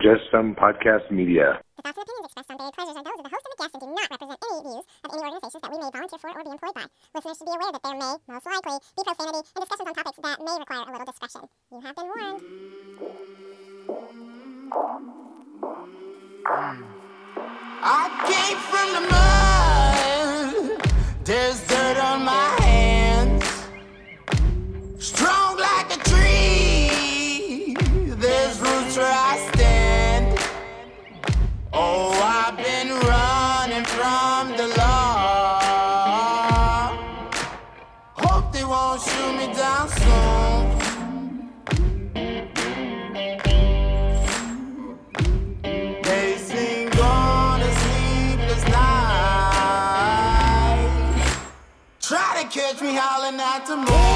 Just Some Podcast Media. The thoughts and opinions expressed on Buried Pleasures are those of the host and the guest and do not represent any views of any organizations that we may volunteer for or be employed by. Listeners should be aware that there may, most likely, be profanity and discussions on topics that may require a little discretion. You have been warned. I came from the mud. There's dirt catch out to at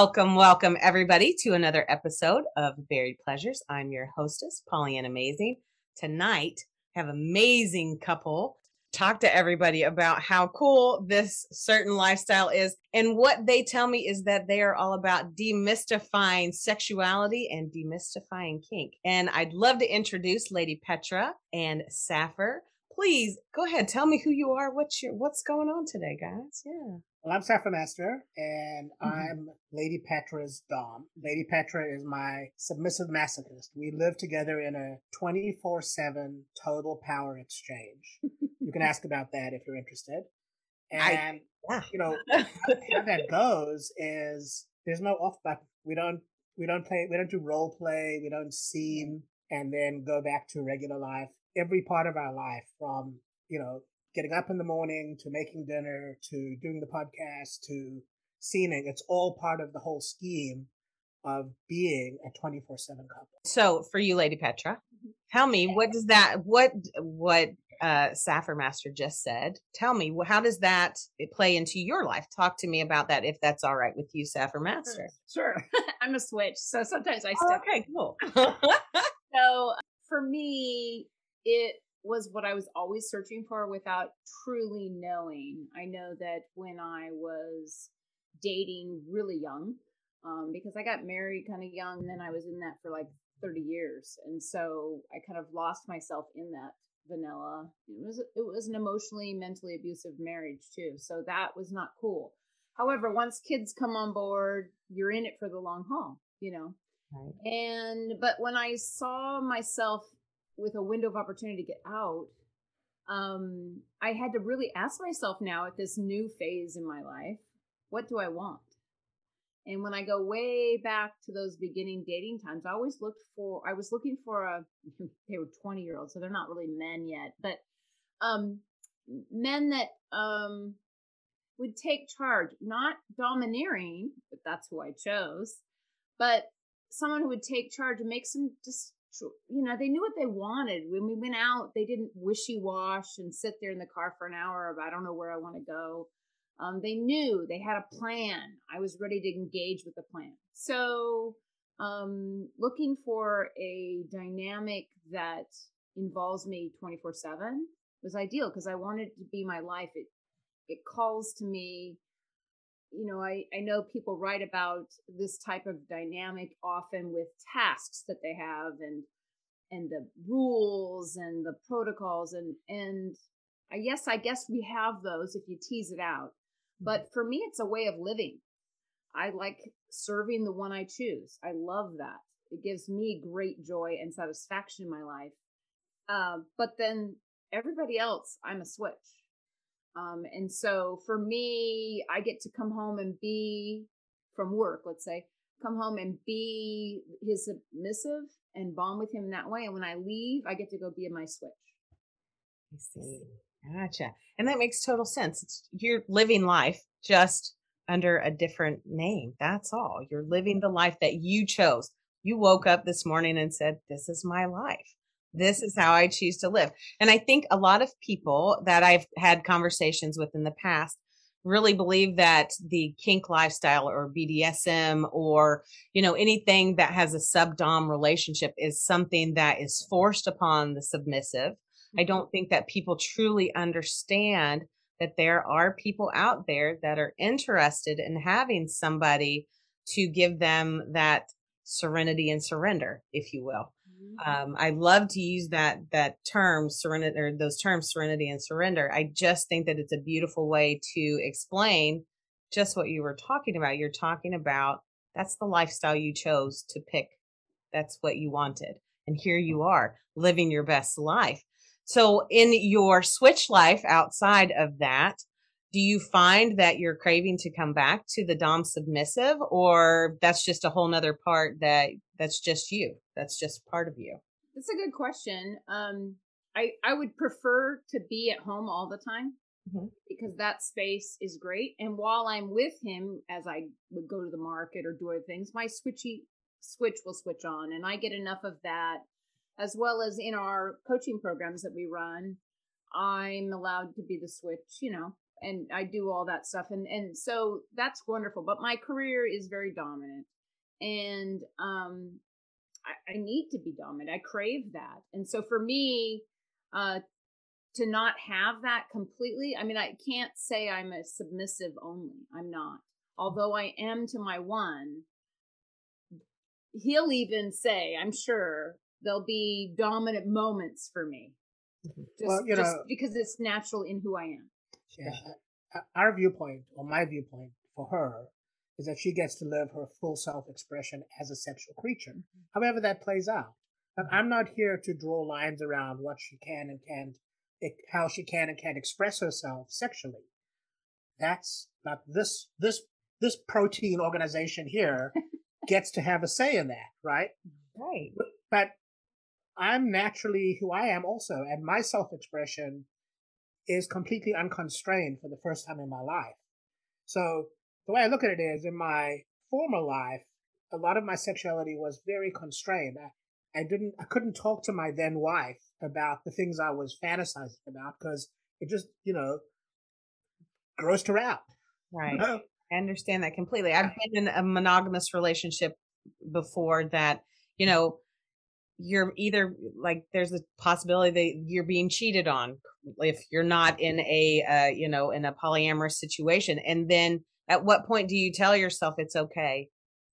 Welcome, welcome everybody to another episode of Buried Pleasures. I'm your hostess, Pollyanna Amazing. Tonight, I have amazing couple talk to everybody about how cool this certain lifestyle is. And what they tell me is that they are all about demystifying sexuality and demystifying kink. And I'd love to introduce Lady Petra and Sappher. Please go ahead, tell me who you are, what's your what's going on today, guys. Yeah. Well, I'm Sappho Master, and Mhm. I'm Lady Petra's Dom. Lady Petra is my submissive masochist. We live together in a 24 7 total power exchange. you can ask about that if you're interested. I- And, Yeah. you know, how that goes is there's no off button. We don't, we don't play, we don't do role play, we don't scene and then go back to regular life. Every part of our life from, you know, getting up in the morning to making dinner to doing the podcast to scening, it's all part of the whole scheme of being a 24 7 couple. So for you, Lady Petra, tell me what does that what what uh Sappher Master just said? Tell me how does that play into your life? Talk to me about that if that's all right with you, Sappher Master. Sure. I'm a switch. So sometimes I Oh, okay, cool. So for me, it was what I was always searching for without truly knowing. I know that when I was dating really young, um, because I got married kind of young, and then I was in that for like 30 years. And so I kind of lost myself in that vanilla. It was it was an emotionally, mentally abusive marriage too. So that was not cool. However, once kids come on board, you're in it for the long haul, you know. Right. And but when I saw myself with a window of opportunity to get out, um, I had to really ask myself now at this new phase in my life, what do I want? And when I go way back to those beginning dating times, I always looked for I was looking for a they were 20 year olds, so they're not really men yet, but um men that um would take charge, not domineering, but that's who I chose, but someone who would take charge and make some just you know they knew what they wanted. When we went out they didn't wishy-wash and sit there in the car for an hour of i don't know where i want to go. Um, they knew they had a plan. I was ready to engage with the plan. So um, looking for a dynamic that involves me 24 7 was ideal because i wanted it to be my life. It it calls to me you know, I, I know people write about this type of dynamic often with tasks that they have and and the rules and the protocols and and I guess I guess we have those if you tease it out. But for me it's a way of living. I like serving the one I choose. I love that. It gives me great joy and satisfaction in my life. Um, but then everybody else, I'm a switch. Um, and so for me, I get to come home and be from work, let's say, come home and be his submissive and bond with him in that way. And when I leave, I get to go be in my switch. I see. Gotcha. And that makes total sense. It's, you're living life just under a different name. That's all. You're living the life that you chose. You woke up this morning and said, This is my life. This is how I choose to live. And I think a lot of people that I've had conversations with in the past really believe that the kink lifestyle or BDSM or, you know, anything that has a subdom relationship is something that is forced upon the submissive. I mm-hmm. don't think that people truly understand that there are people out there that are interested in having somebody to give them that serenity and surrender, if you will. Um, I love to use that that term serenity or those terms serenity and surrender. I just think that it's a beautiful way to explain just what you were talking about. You're talking about that's the lifestyle you chose to pick. That's what you wanted. And here you are living your best life. So in your switch life outside of that, do you find that you're craving to come back to the dom submissive or that's just a whole nother part that that's just you that's just part of you That's a good question. Um, I I would prefer to be at home all the time Mhm. because that space is great. And while I'm with him, as I would go to the market or do other things, my switchy switch will switch on, and I get enough of that, as well as in our coaching programs that we run. I'm allowed to be the switch, you know, and I do all that stuff, and and so that's wonderful. But my career is very dominant, and um, I, I need to be dominant. I crave that. And so for me, uh, to not have that completely, I mean, I can't say I'm a submissive only. I'm not. Although I am to my one, he'll even say, I'm sure there'll be dominant moments for me. Just, Well, you just because it's natural in who I am. Yeah. Our viewpoint, or my viewpoint for her, is that she gets to live her full self expression as a sexual creature, mm-hmm. however that plays out. But mm-hmm. I'm not here to draw lines around what she can and can't, how she can and can't express herself sexually. That's not this, this, this protein organization here gets to have a say in that, right? right but I'm naturally who I am also, and my self expression is completely unconstrained for the first time in my life. So the way I look at it is in my former life, a lot of my sexuality was very constrained. I, I didn't, I couldn't talk to my then wife about the things I was fantasizing about because it just, you know, grossed her out. right I understand that completely. I've been in a monogamous relationship before that, you know, you're either like there's a possibility that you're being cheated on if you're not in a uh, you know in a polyamorous situation and then at what point do you tell yourself it's okay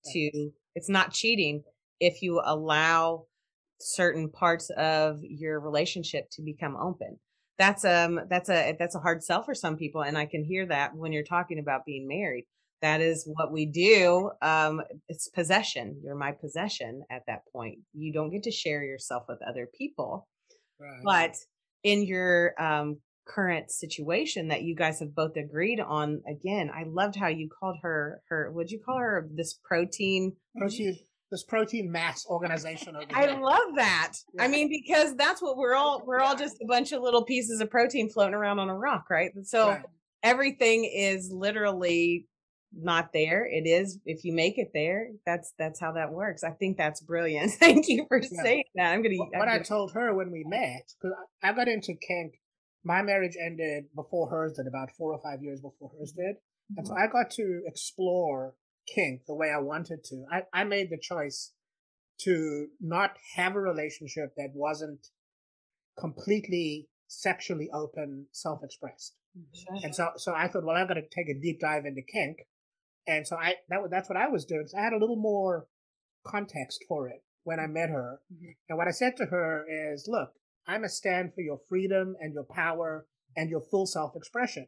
to it's not cheating if you allow certain parts of your relationship to become open? That's um that's a that's a hard sell for some people and i can hear that when you're talking about being married that is what we do um it's possession you're my possession at that point you don't get to share yourself with other people Right. but in your um current situation that you guys have both agreed on again i loved how you called her her would you call her this protein protein, this protein mass organization over I love that. I mean, because that's what we're all we're all just a bunch of little pieces of protein floating around on a rock, right? And So Right. everything is literally not there. It is if you make it there. That's that's how that works. I think that's brilliant. Thank you for Yeah. saying that. I'm gonna. What, I'm what gonna- told her when we met, because I I got into kink, my marriage ended before hers did, about four or five years before hers mm-hmm. did. And so mm-hmm. I got to explore kink the way I wanted to. I, I made the choice to not have a relationship that wasn't completely sexually open, self expressed. Mm-hmm. And so, so I thought, well, I'm going to take a deep dive into kink. And so I, that, that's what I was doing. So I had a little more context for it when I mm-hmm. met her. Mm-hmm. And what I said to her is, look, I'm a stand for your freedom and your power and your full self expression.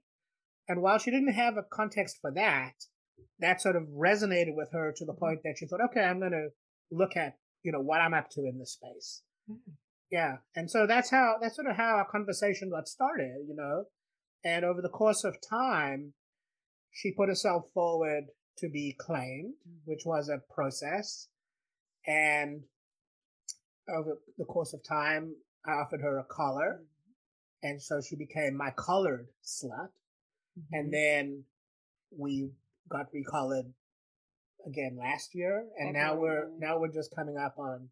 And while she didn't have a context for that, that sort of resonated with her to the mm-hmm. point that she thought, okay, I'm going to look at, you know, what I'm up to in this space. Yeah. And so that's how, that's sort of how our conversation got started, you know. And over the course of time, she put herself forward to be claimed, which was a process. And over the course of time, I offered her a collar. Mm-hmm. And so she became my colored slut. Mm-hmm. And then we got recolored again last year. And oh, now we're, now we're just coming up on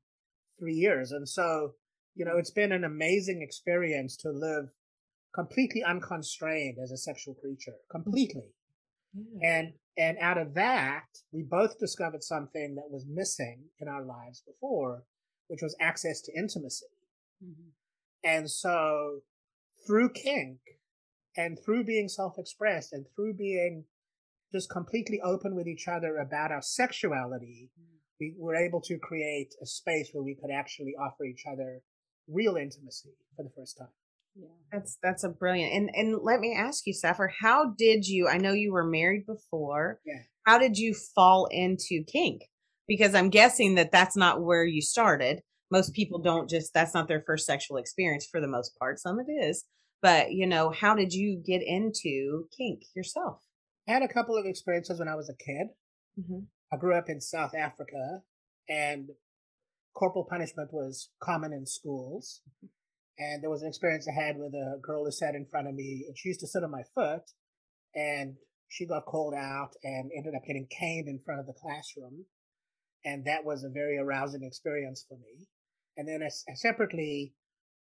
three years. And so, you know, it's been an amazing experience to live completely unconstrained as a sexual creature, completely. And and out of that, we both discovered something that was missing in our lives before, which was access to intimacy. Mhm. And so through kink and through being self-expressed and through being just completely open with each other about our sexuality, we were able to create a space where we could actually offer each other real intimacy for the first time. Yeah. That's that's a brilliant. And and let me ask you, Saffir, how did you? I know you were married before. Yeah. How did you fall into kink? Because I'm guessing that that's not where you started. Most people don't just. That's not their first sexual experience for the most part. Some it is, but you know, how did you get into kink yourself? I had a couple of experiences when I was a kid. Mm-hmm. I grew up in South Africa and corporal punishment was common in schools. And there was an experience I had with a girl who sat in front of me and she used to sit on my foot and she got called out and ended up getting caned in front of the classroom. And that was a very arousing experience for me. And then I, separately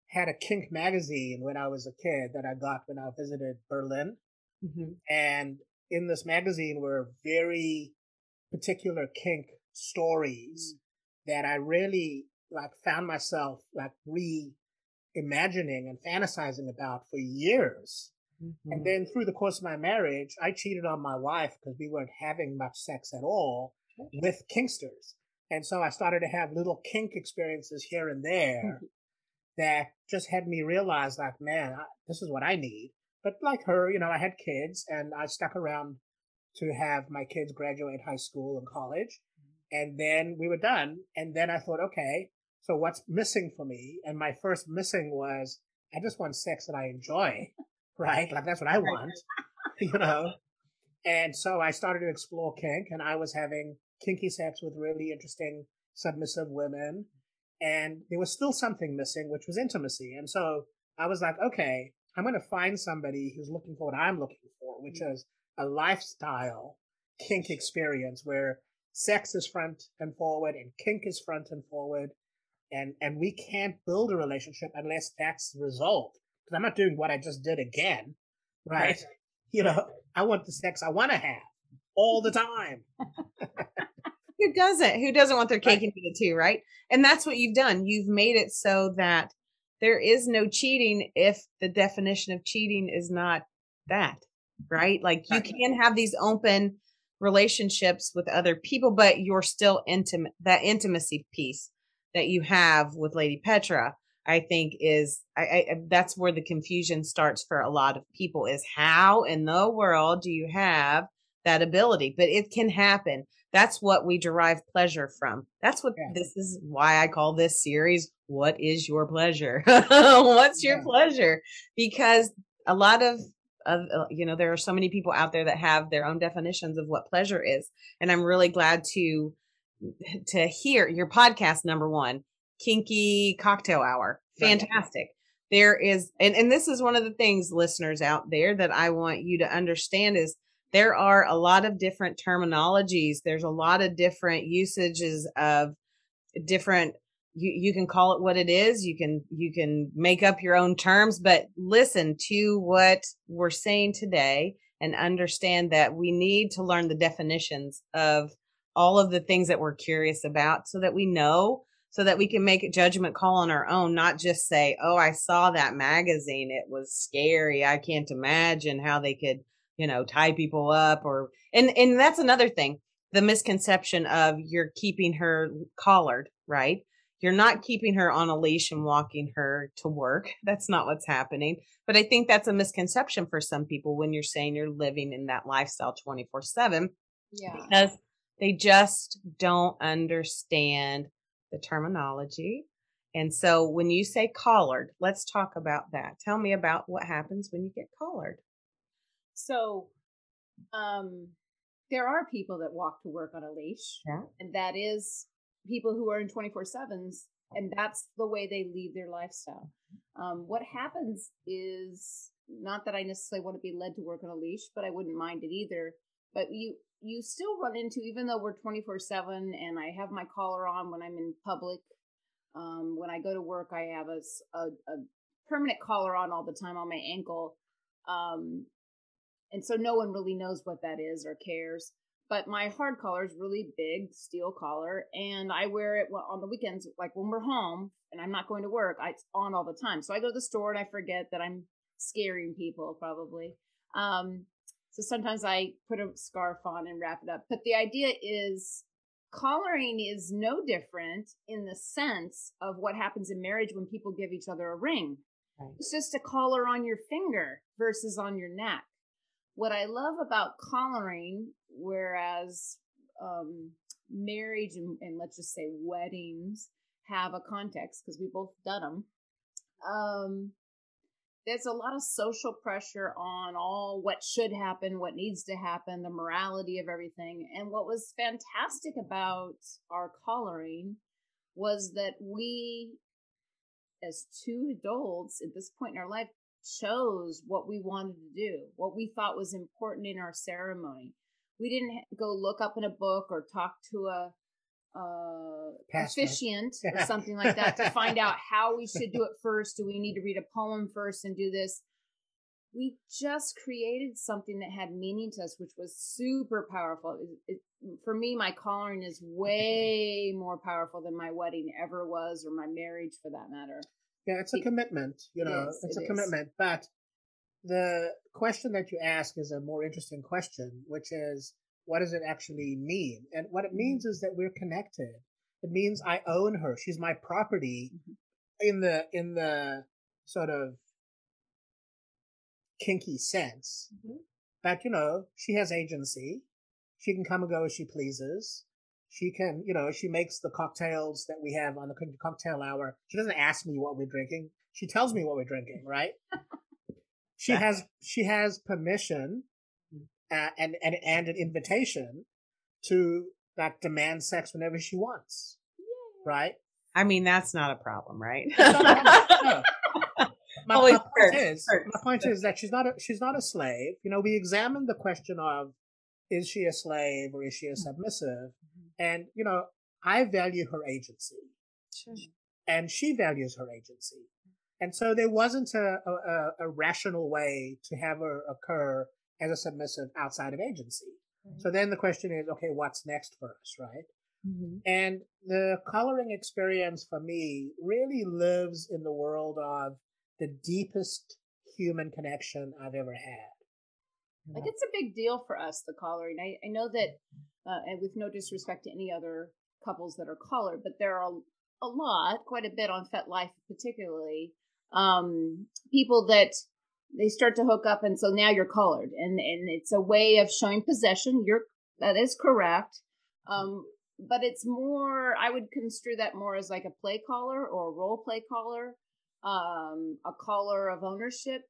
had a kink magazine when I was a kid that I got when I visited Berlin. Mm-hmm. And in this magazine were very particular kink stories that I really like found myself like reimagining and fantasizing about for years. Mm-hmm. And then through the course of my marriage, I cheated on my wife because we weren't having much sex at all with kinksters. And so I started to have little kink experiences here and there that just had me realize like, man, I, this is what I need. But like her, you know, I had kids and I stuck around to have my kids graduate high school and college. And then we were done. And then I thought, okay, so what's missing for me? And my first missing was I just want sex that I enjoy, right? Like that's what I want, you know? And so I started to explore kink and I was having kinky sex with really interesting submissive women. And there was still something missing, which was intimacy. And so I was like, okay, I'm going to find somebody who's looking for what I'm looking for, which mm. is a lifestyle kink experience where sex is front and forward and kink is front and forward. And, and we can't build a relationship unless that's the result. Cause I'm not doing what I just did again. Right. You know, I want the sex I want to have all the time. Who doesn't? Who doesn't want their cake Right. and eat it too, right? And that's what you've done. You've made it so that there is no cheating if the definition of cheating is not that, right? Like you can have these open relationships with other people, but you're still intimate. That intimacy piece that you have with Lady Petra, I think is I, I that's where the confusion starts for a lot of people is how in the world do you have that ability? But it can happen. That's what we derive pleasure from. That's what Yeah. this is why I call this series What is your pleasure? What's your Yeah. pleasure? Because a lot of of uh, you know there are so many people out there that have their own definitions of what pleasure is and i'm really glad to to hear your podcast number one kinky cocktail hour. Right. fantastic. There is and and this is one of the things listeners out there that i want you to understand is there are a lot of different terminologies. There's a lot of different usages of different you, you can call it what it is. You can you can make up your own terms but listen to what we're saying today and understand that we need to learn the definitions of all of the things that we're curious about so that we know so that we can make a judgment call on our own not just say oh i saw that magazine it was scary i can't imagine how they could you know tie people up or and and that's another thing the misconception of you're keeping her collared right you're not keeping her on a leash and walking her to work. That's not what's happening. But I think that's a misconception for some people when you're saying you're living in that lifestyle 24 7 Yeah. because they just don't understand the terminology. And so when you say collared, let's talk about that. Tell me about what happens when you get collared. So, um, there are people that walk to work on a leash, Yeah. and that is people who are in 24 sevens, and that's the way they lead their lifestyle. Um, what happens is not that I necessarily want to be led to work on a leash, but I wouldn't mind it either. But you you still run into even though we're 24 7 and I have my collar on when I'm in public Um, when I go to work, I have a a permanent collar on all the time on my ankle. Um, and so no one really knows what that is or cares. But my hard collar is really big steel collar, and I wear it on the weekends, like when we're home and I'm not going to work. I, it's on all the time. So I go to the store and I forget that I'm scaring people probably. Um, so sometimes I put a scarf on and wrap it up. But the idea is collaring is no different in the sense of what happens in marriage when people give each other a ring. Right. It's just a collar on your finger versus on your neck. What I love about collaring, whereas um, marriage and, and let's just say weddings have a context because we both done them. Um, there's a lot of social pressure on all what should happen, what needs to happen, the morality of everything. And what was fantastic about our collaring was that we, as two adults at this point in our life, chose what we wanted to do, what we thought was important in our ceremony. We didn't go look up in a book or talk to a uh, Pastor. officiant or something like that to find out how we should do it first. Do we need to read a poem first and do this? We just created something that had meaning to us, which was super powerful. It, it, for me, my collaring is way more powerful than my wedding ever was, or my marriage for that matter. Yeah, it's a It- commitment, you know, it's it a is. commitment. But the question that you ask is a more interesting question, which is, what does it actually mean? And what it means is that we're connected. It means I own her. She's my property Mhm. in the in the sort of kinky sense. Mhm. But you know, she has agency. She can come and go as she pleases. She can, you know, she makes the cocktails that we have on the cocktail hour. She doesn't ask me what we're drinking. She tells me what we're drinking, right? she has she has permission uh, and and and an invitation to like demand sex whenever she wants, right? I mean, that's not a problem, right? No. My, my point Spirit, is, Spirit. my point is that she's not a, she's not a slave. You know, we examined the question of is she a slave or is she a submissive, and you know, I value her agency, and she values her agency, and so there wasn't a a, a- a rational way to have her occur as a submissive outside of agency. So then the question is, okay, what's next for us, right? Mhm. And the coloring experience for me really lives in the world of the deepest human connection I've ever had. Like it's a big deal for us, the coloring. I, I know that, uh, and with no disrespect to any other couples that are collared, but there are a lot, quite a bit on FetLife particularly, um, people that they start to hook up and so now you're collared and, and it's a way of showing possession. You're, that is correct. Um, but it's more, I would construe that more as like a play collar or a role play collar um, a collar of ownership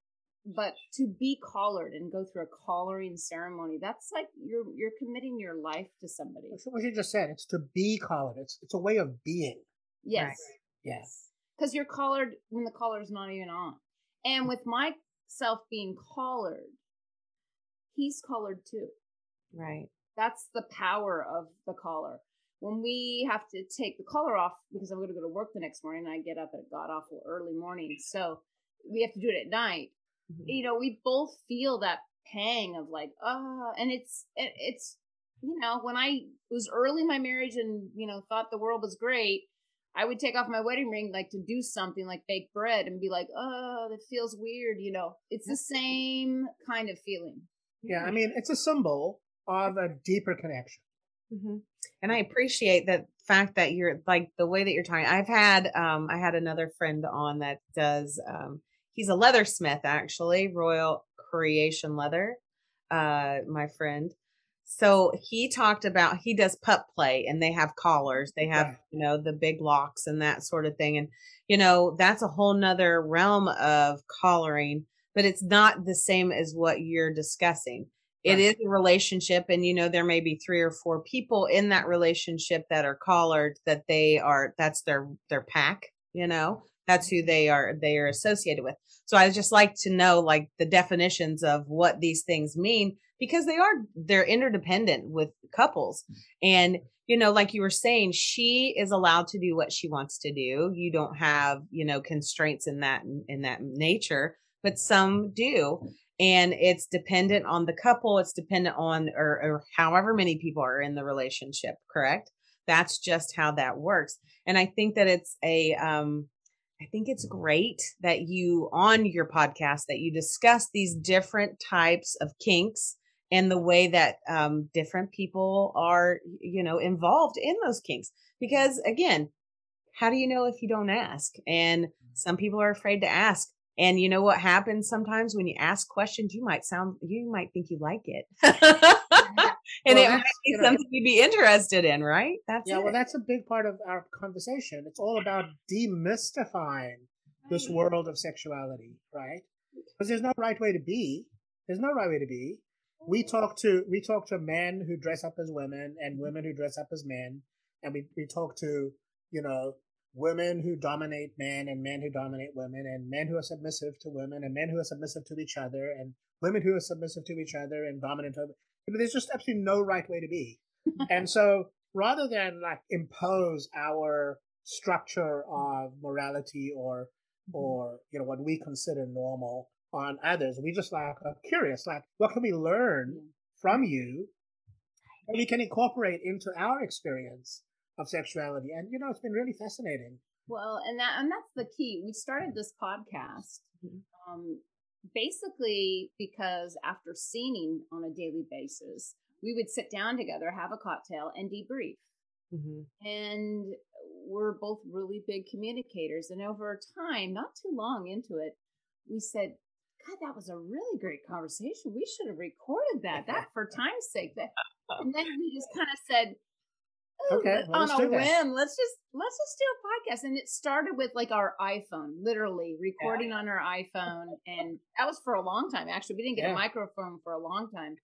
but to be collared and go through a collaring ceremony that's like you're you're committing your life to somebody what you just said. It's to be collared. It's it's a way of being. yes Yes. because you're collared when the collar's not even on and with myself being collared he's collared too Right. that's the power of the collar when we have to take the collar off because i'm going to go to work the next morning and i get up at a god awful early morning so we have to do it at night Mhm. you know, we both feel that pang of like, ah, and it's, it, it's, you know, when I was early in my marriage and, you know, thought the world was great, I would take off my wedding ring, like to do something like bake bread and be like, oh, that feels weird. You know, it's the same kind of feeling. Yeah. I mean, it's a symbol of a deeper connection. hmm And I appreciate that fact that you're like the way that you're talking. I've had um I had another friend on that does um he's a leathersmith actually, Royal Creation Leather, uh my friend. So he talked about he does pup play and they have collars. They have, Right. you know, the big locks and that sort of thing. And you know, that's a whole nother realm of collaring, but it's not the same as what you're discussing it is a relationship and you know there may be three or four people in that relationship that are collared that they are that's their their pack you know That's who they are they are associated with. So I just like to know like the definitions of what these things mean because they are they're interdependent with couples. And you know, like you were saying, she is allowed to do what she wants to do. You don't have, you know, constraints in that in that nature, but some do. And it's dependent on the couple. It's dependent on or, or however many people are in the relationship. Correct? That's just how that works. And I think that it's a um, I think it's great that you on your podcast that you discuss these different types of kinks and the way that um, different people are, you know, involved in those kinks. Because again, how do you know if you don't ask? And some people are afraid to ask. And you know what happens sometimes when you ask questions, you might sound, you might think you like it. and Well, it might be you know- something you'd be interested in, right? That's yeah, it. well, that's a big part of our conversation. It's all about demystifying this world of sexuality, right? Because there's no right way to be. There's no right way to be. We mm. talk to we talk to men who dress up as women and women who dress up as men, and we we talk to you know women who dominate men and men who dominate women and men who are submissive to women and men who are submissive to each other and women who are submissive to each other and dominant over. But there's just absolutely no right way to be. and so rather than like impose our structure of morality or or you know what we consider normal on others we just like are curious like what can we learn from you that we can incorporate into our experience of sexuality and you know it's been really fascinating Well, and that and that's the key. We started this podcast Mhm. um, basically because after scening on a daily basis, we would sit down together, have a cocktail, and debrief. Mhm. And we're both really big communicators. And over time, not too long into it, we said, God, that was a really great conversation. We should have recorded that. That for time's sake. That and then we just kind of said, "Ooh, Okay, well, on a do that." whim, let's just let's just do a podcast. And it started with like our iPhone, literally recording on our iPhone, and that was for a long time. Actually, we didn't get Yeah. a microphone for a long time.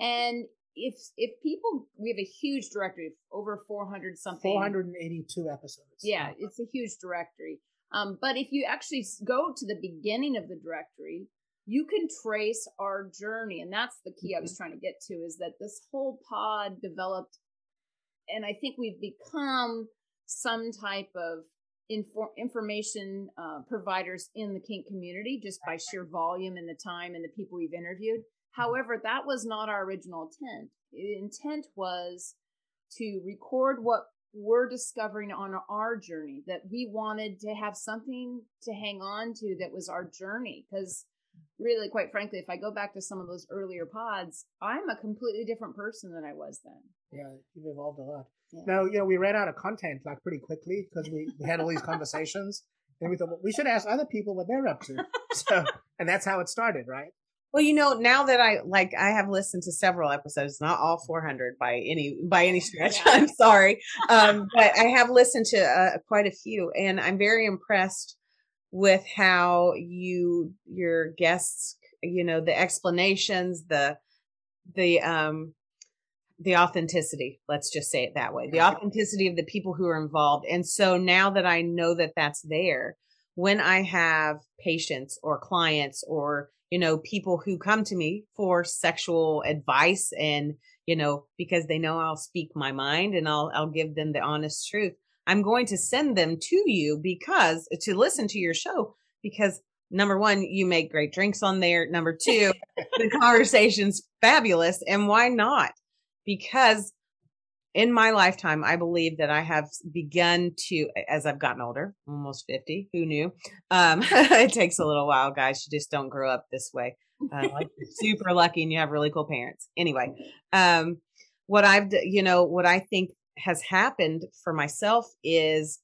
And if if people, we have a huge directory, of over four hundred something. 482 episodes Yeah, it's a huge directory. Um, but if you actually go to the beginning of the directory, you can trace our journey, and that's the key I was trying to get to. Is that this whole pod developed, and I think we've become some type of infor- information uh, providers in the kink community just by sheer volume and the time and the people we've interviewed. However, that was not our original intent. The intent was to record what we're discovering on our journey that we wanted to have something to hang on to that was our journey because really quite frankly if i go back to some of those earlier pods i'm a completely different person than i was then yeah you've evolved a lot Yeah. now you know we ran out of content like pretty quickly because we, we had all these conversations and we thought well, we should ask other people what they're up to so and that's how it started right Well, you know, now that I like, I have listened to several episodes, not all 400 by any by any stretch. Yeah. I'm sorry, um, but I have listened to uh, quite a few, and I'm very impressed with how you your guests, you know, the explanations, the the um the authenticity. Let's just say it that way. The authenticity of the people who are involved, and so now that I know that that's there, when I have patients or clients or you know people who come to me for sexual advice and you know because they know I'll speak my mind and I'll I'll give them the honest truth I'm going to send them to you because to listen to your show because number one you make great drinks on there number two the conversation's fabulous and why not because in my lifetime, I believe that I have begun to, as I've gotten older, almost 50, who knew? Um, it takes a little while, guys. You just don't grow up this way. Uh, like you're super lucky and you have really cool parents. Anyway, um, what I've, you know, what I think has happened for myself is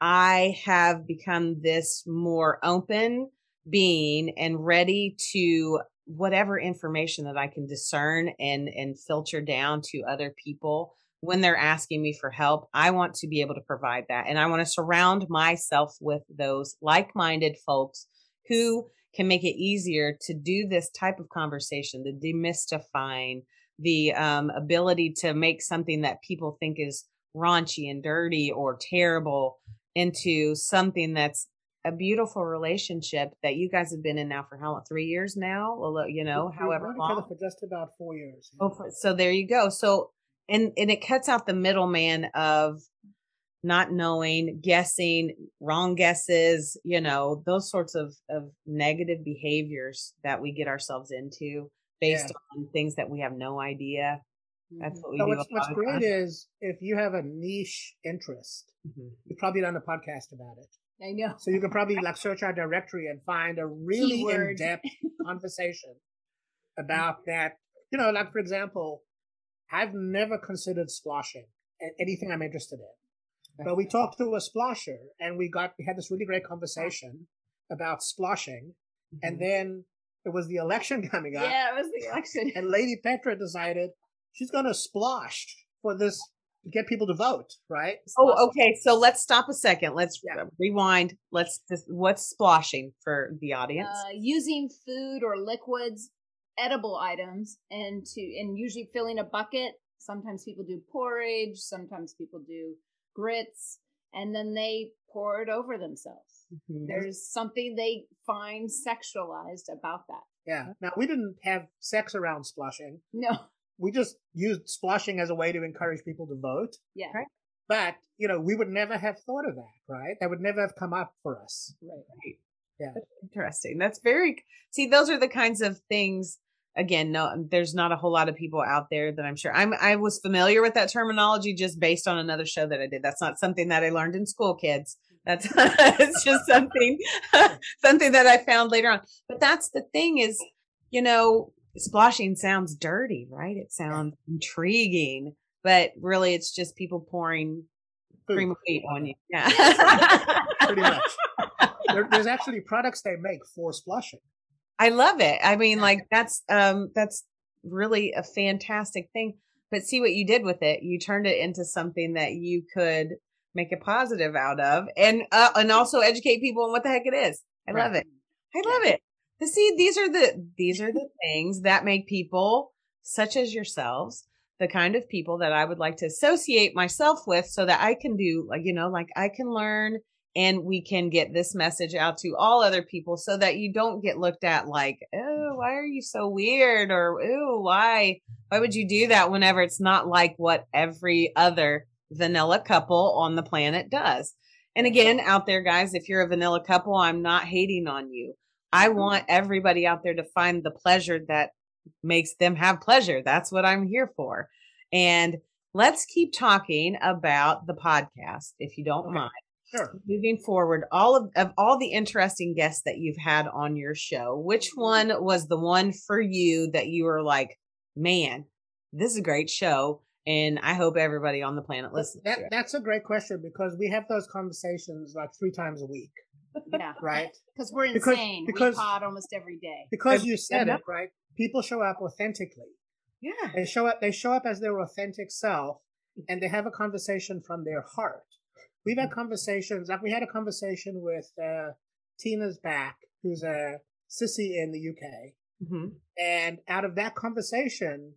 I have become this more open being and ready to whatever information that I can discern and and filter down to other people when they're asking me for help. I want to be able to provide that and I want to surround myself with those like-minded folks who can make it easier to do this type of conversation, the demystifying, the um, ability to make something that people think is raunchy and dirty or terrible into something that's a beautiful relationship that you guys have been in now for how long? Three years now? Well, you know, We've however known each other long. for just about four years. Oh, so there you go. So and and it cuts out the middleman of not knowing, guessing, wrong guesses, you know, those sorts of of negative behaviors that we get ourselves into based on things that we have no idea. That's what we So do. what's, what's great is if you have a niche interest, Mhm. you've probably done a podcast about it. I know. So you can probably like search our directory and find a really Keyword. in-depth conversation about mm-hmm. that. You know, like for example, I've never considered splashing anything I'm interested in. But we talked to a splasher and we got we had this really great conversation about splashing. And mm-hmm. then it was the election coming up. Yeah, it was the election. And Lady Petra decided she's gonna splash for this to get people to vote, right? Oh, okay. So let's stop a second. Let's Yeah. rewind. Let's just, what's splashing for the audience? uh, using food or liquids, edible items, and to and usually filling a bucket. Sometimes people do porridge. Sometimes people do grits, and then they pour it over themselves. Mhm. There's something they find sexualized about that. Yeah. Now we didn't have sex around splashing. No, we just used splashing as a way to encourage people to vote. yeah, Right. But, you know, we would never have thought of that, right? That would never have come up for us. right. Yeah. Interesting. That's very see. Those are the kinds of things. Again, no, there's not a whole lot of people out there that I'm sure. I'm. I was familiar with that terminology just based on another show that I did. That's not something that I learned in school, kids. That's it's just something something that I found later on. But that's the thing is, you know, splashing sounds dirty, right? It sounds intriguing, but really, it's just people pouring Food, cream of wheat on you. Yeah. pretty much. there, there's actually products they make for splashing. I love it. I mean, like that's um that's really a fantastic thing. But see what you did with it. You turned it into something that you could make a positive out of and uh, and also educate people on what the heck it is. I love it. I love it. See these are the these are the things that make people such as yourselves the kind of people that I would like to associate myself with so that I can do like you know like I can learn and we can get this message out to all other people so that you don't get looked at like oh why are you so weird? or oh why why would you do that? whenever it's not like what every other vanilla couple on the planet does. And again out there guys if you're a vanilla couple I'm not hating on you I want everybody out there to find the pleasure that makes them have pleasure. That's what I'm here for. And let's keep talking about the podcast, if you don't Okay. mind. Sure. Moving forward, all of, of all the interesting guests that you've had on your show, which one was the one for you that you were like, man, this is a great show, and I hope everybody on the planet listens That, to it. that's a great question because we have those conversations like three times a week, Yeah, right? because we're Because- insane. because- we pod almost every day. Because And- you said it, right? People show up authentically. Yeah. They show up. They show up as their authentic self, and they have a conversation from their heart. We've had conversations. Like we had a conversation with uh, Tina's back, who's a sissy in the UK, hmm and out of that conversation,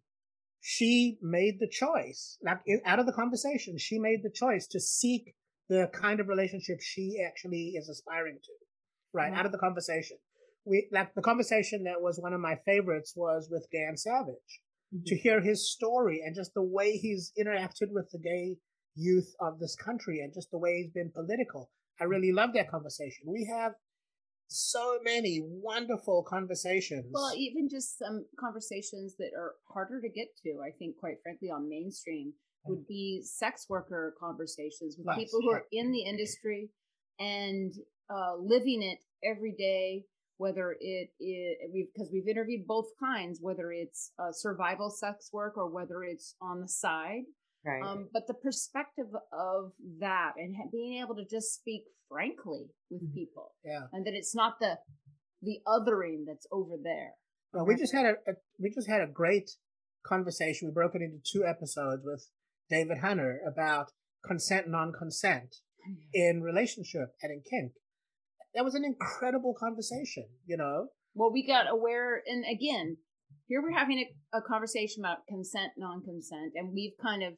she made the choice. Like out of the conversation, she made the choice to seek the kind of relationship she actually is aspiring to. Right mm-hmm. out of the conversation, we like the conversation that was one of my favorites was with Dan Savage mm-hmm. to hear his story and just the way he's interacted with the gay youth of this country and just the way he's been political. I mm-hmm. really love that conversation. We have so many wonderful conversations. Well, even just some conversations that are harder to get to, I think, quite frankly, on mainstream would be sex worker conversations with people who are in the industry and uh, living it every day. Whether it is because we've interviewed both kinds, whether it's uh, survival sex work or whether it's on the side, Right. um, but the perspective of that and ha- being able to just speak frankly with Mhm. people, yeah. and that it's not the the othering that's over there. Well, we just had a, a we just had a great conversation. We broke it into two episodes with David Hunter about consent, non-consent oh, in relationship and in kink. That was an incredible conversation. You know, Well, we got aware, and again, here we're having a, a conversation about consent, non consent, and we've kind of,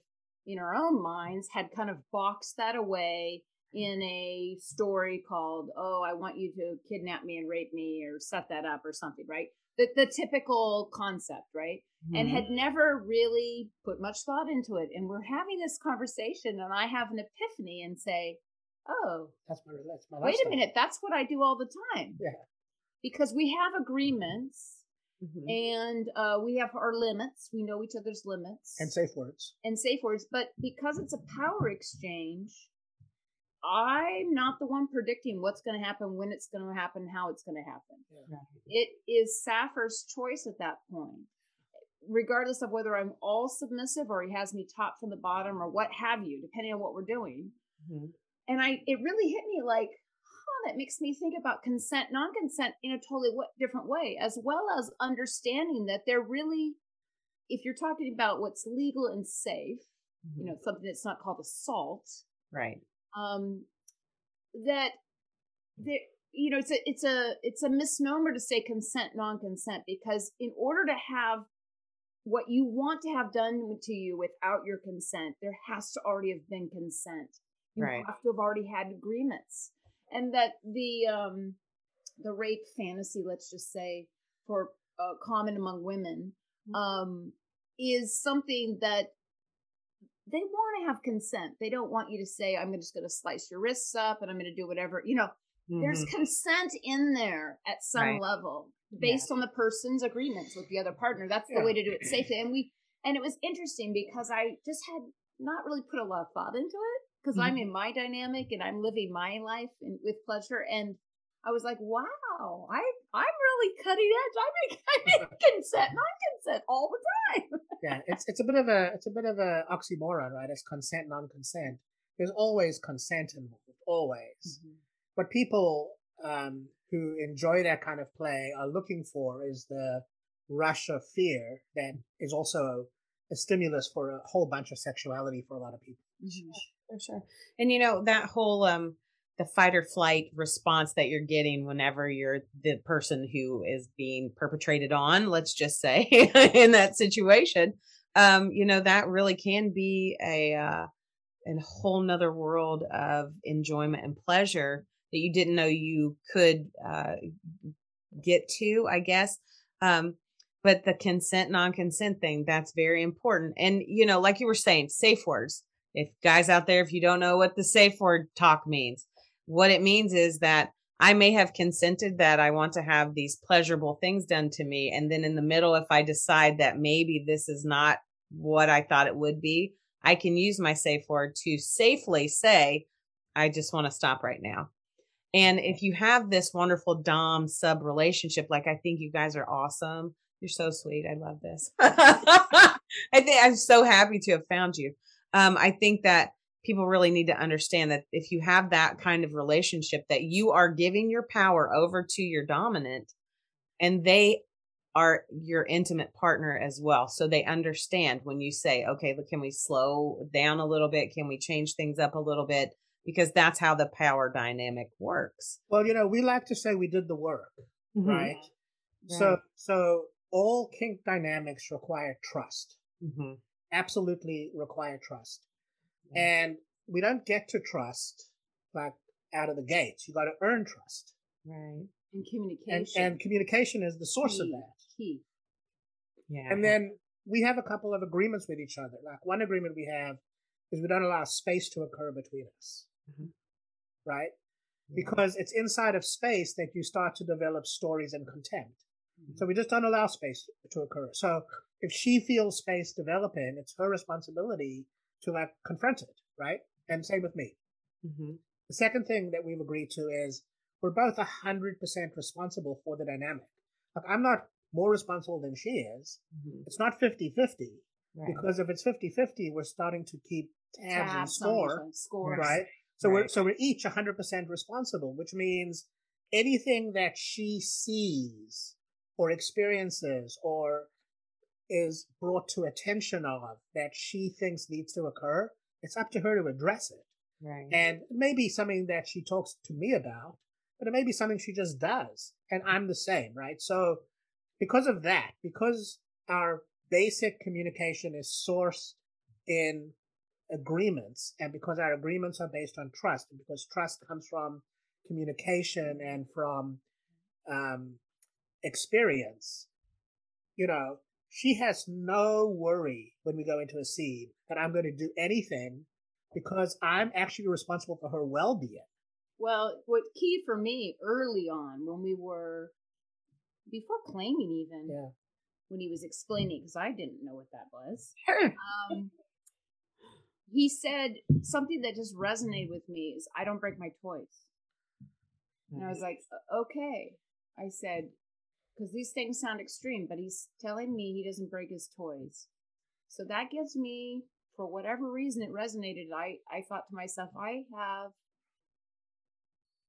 in our own minds, had kind of boxed that away in a story called "Oh, I want you to kidnap me and rape me or set that up or something," right? The the typical concept, right? And Mhm. had never really put much thought into it. And we're having this conversation, and I have an epiphany and say, "Oh, That's my that's my wait a minute, that's what I do all the time." Yeah. Because we have agreements Mhm. and uh, we have our limits. We know each other's limits and safe words. and safe words. But because it's a power exchange, I'm not the one predicting what's going to happen, when it's going to happen, how it's going to happen. Right. It is Sappher's choice at that point, regardless of whether I'm all submissive or he has me top from the bottom or what have you, depending on what we're doing. Mhm. And I, it really hit me like, huh, that makes me think about consent, non-consent in a totally wa- different way, as well as understanding that they're really, if you're talking about what's legal and safe, you know, something that's not called assault, Right. Um, that there, you know, it's a it's a it's a misnomer to say consent, non-consent, because in order to have what you want to have done to you without your consent, there has to already have been consent. You Right. have to have already had agreements, and that the um, the rape fantasy, let's just say, for uh, common among women, um, is something that they want to have consent. They don't want you to say, "I'm just going to slice your wrists up and I'm going to do whatever." You know, there's Mhm. consent in there at some Right. level based on the person's agreements with the other partner. That's the way to do it safely. And we and it was interesting because I just had not really put a lot of thought into it because I'm Mm-hmm. in my dynamic and I'm living my life in, with pleasure and I was like, wow, I I'm really cutting edge. I make I make consent, not consent all the time. Yeah, it's it's a bit of a it's a bit of a oxymoron, right? It's consent, non-consent. There's always consent involved, always. What people um, who enjoy that kind of play are looking for is the rush of fear that is also a stimulus for a whole bunch of sexuality for a lot of people. For sure. And you know, that whole um the fight or flight response that you're getting whenever you're the person who is being perpetrated on, let's just say, in that situation, um, you know, that really can be a uh a whole nother world of enjoyment and pleasure that you didn't know you could uh get to, I guess. Um but the consent non-consent thing that's very important and you know like you were saying safe words if guys out there if you don't know what the safe word talk means what it means is that i may have consented that i want to have these pleasurable things done to me and then in the middle if i decide that maybe this is not what i thought it would be i can use my safe word to safely say i just want to stop right now and if you have this wonderful dom sub relationship like i think you guys are awesome you're so sweet. I love this. I think I'm so happy to have found you. Um, I think that people really need to understand that if you have that kind of relationship, that you are giving your power over to your dominant, and they are your intimate partner as well. So they understand when you say, "Okay, look, can we slow down a little bit? Can we change things up a little bit?" Because that's how the power dynamic works. Well, you know, we like to say we did the work, right? So, Right. so all kink dynamics require trust. hmm Absolutely require trust. Yeah. And we don't get to trust like out of the gates. You got to earn trust. Right. And communication. And, and communication is the source of that. Key. Yeah. And then we have a couple of agreements with each other. Like one agreement we have is we don't allow space to occur between us. Mhm. Right? Yeah. Because it's inside of space that you start to develop stories and contempt. So we just don't allow space to occur. So if she feels space developing, it's her responsibility to like confront it, right? And same with me. Mhm. The second thing that we've agreed to is we're both 100% responsible for the dynamic. Like I'm not more responsible than she is. Mhm. It's not 50-50 Right. because if it's 50-50, we're starting to keep tabs and Tabs on score, scores. right? So we're Right. so we're each 100% responsible, which means anything that she sees or experiences or is brought to attention of that she thinks needs to occur, it's up to her to address it. Right. And it may be something that she talks to me about, but it may be something she just does. And I'm the same, right? So because of that, because our basic communication is sourced in agreements, and because our agreements are based on trust, and because trust comes from communication and from um, experience, you know, she has no worry when we go into a scene that I'm going to do anything because I'm actually responsible for her well being. Well, what key for me early on when we were before claiming even Yeah. when he was explaining because I didn't know what that was. Um, he said something that just resonated with me is I don't break my toys. And I was like, okay. I said, because these things sound extreme, but he's telling me he doesn't break his toys. So that gives me, for whatever reason it resonated, I, I thought to myself, I have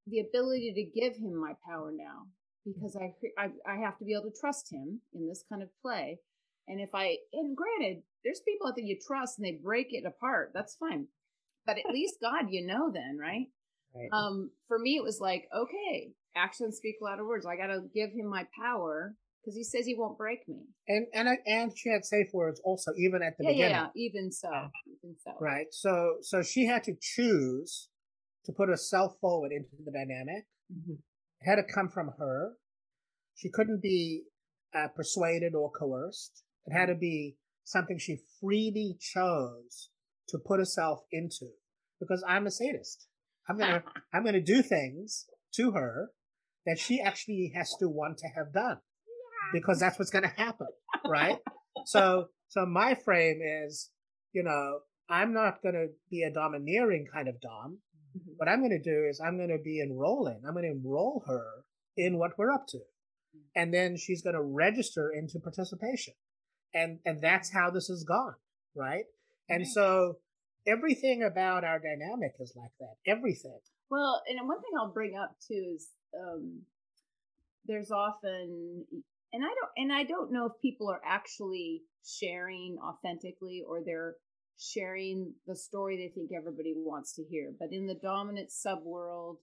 the ability to give him my power now because I, I, I have to be able to trust him in this kind of play. And if I, and granted, there's people out there you trust and they break it apart. That's fine. But at least God, you know, then, right? Right. um for me it was like okay actions speak louder words i gotta give him my power because he says he won't break me and and and she had safe words also, even at the yeah, beginning. yeah even so even so Right. So so she had to choose to put herself forward into the dynamic. Mhm. It had to come from her. She couldn't be uh, persuaded or coerced. It had to be something she freely chose to put herself into. Because I'm a sadist. I'm gonna I'm gonna do things to her that she actually has to want to have done. Because that's what's gonna happen. Right? so so my frame is, you know, I'm not gonna be a domineering kind of dom. Mhm. What I'm gonna do is I'm gonna be enrolling. I'm gonna enroll her in what we're up to. And then she's gonna register into participation. And and that's how this has gone. Right? And so everything about our dynamic is like that. Everything. well and one thing i'll bring up too is um there's often and i don't and i don't know if people are actually sharing authentically or they're sharing the story they think everybody wants to hear. But in the dominant subworld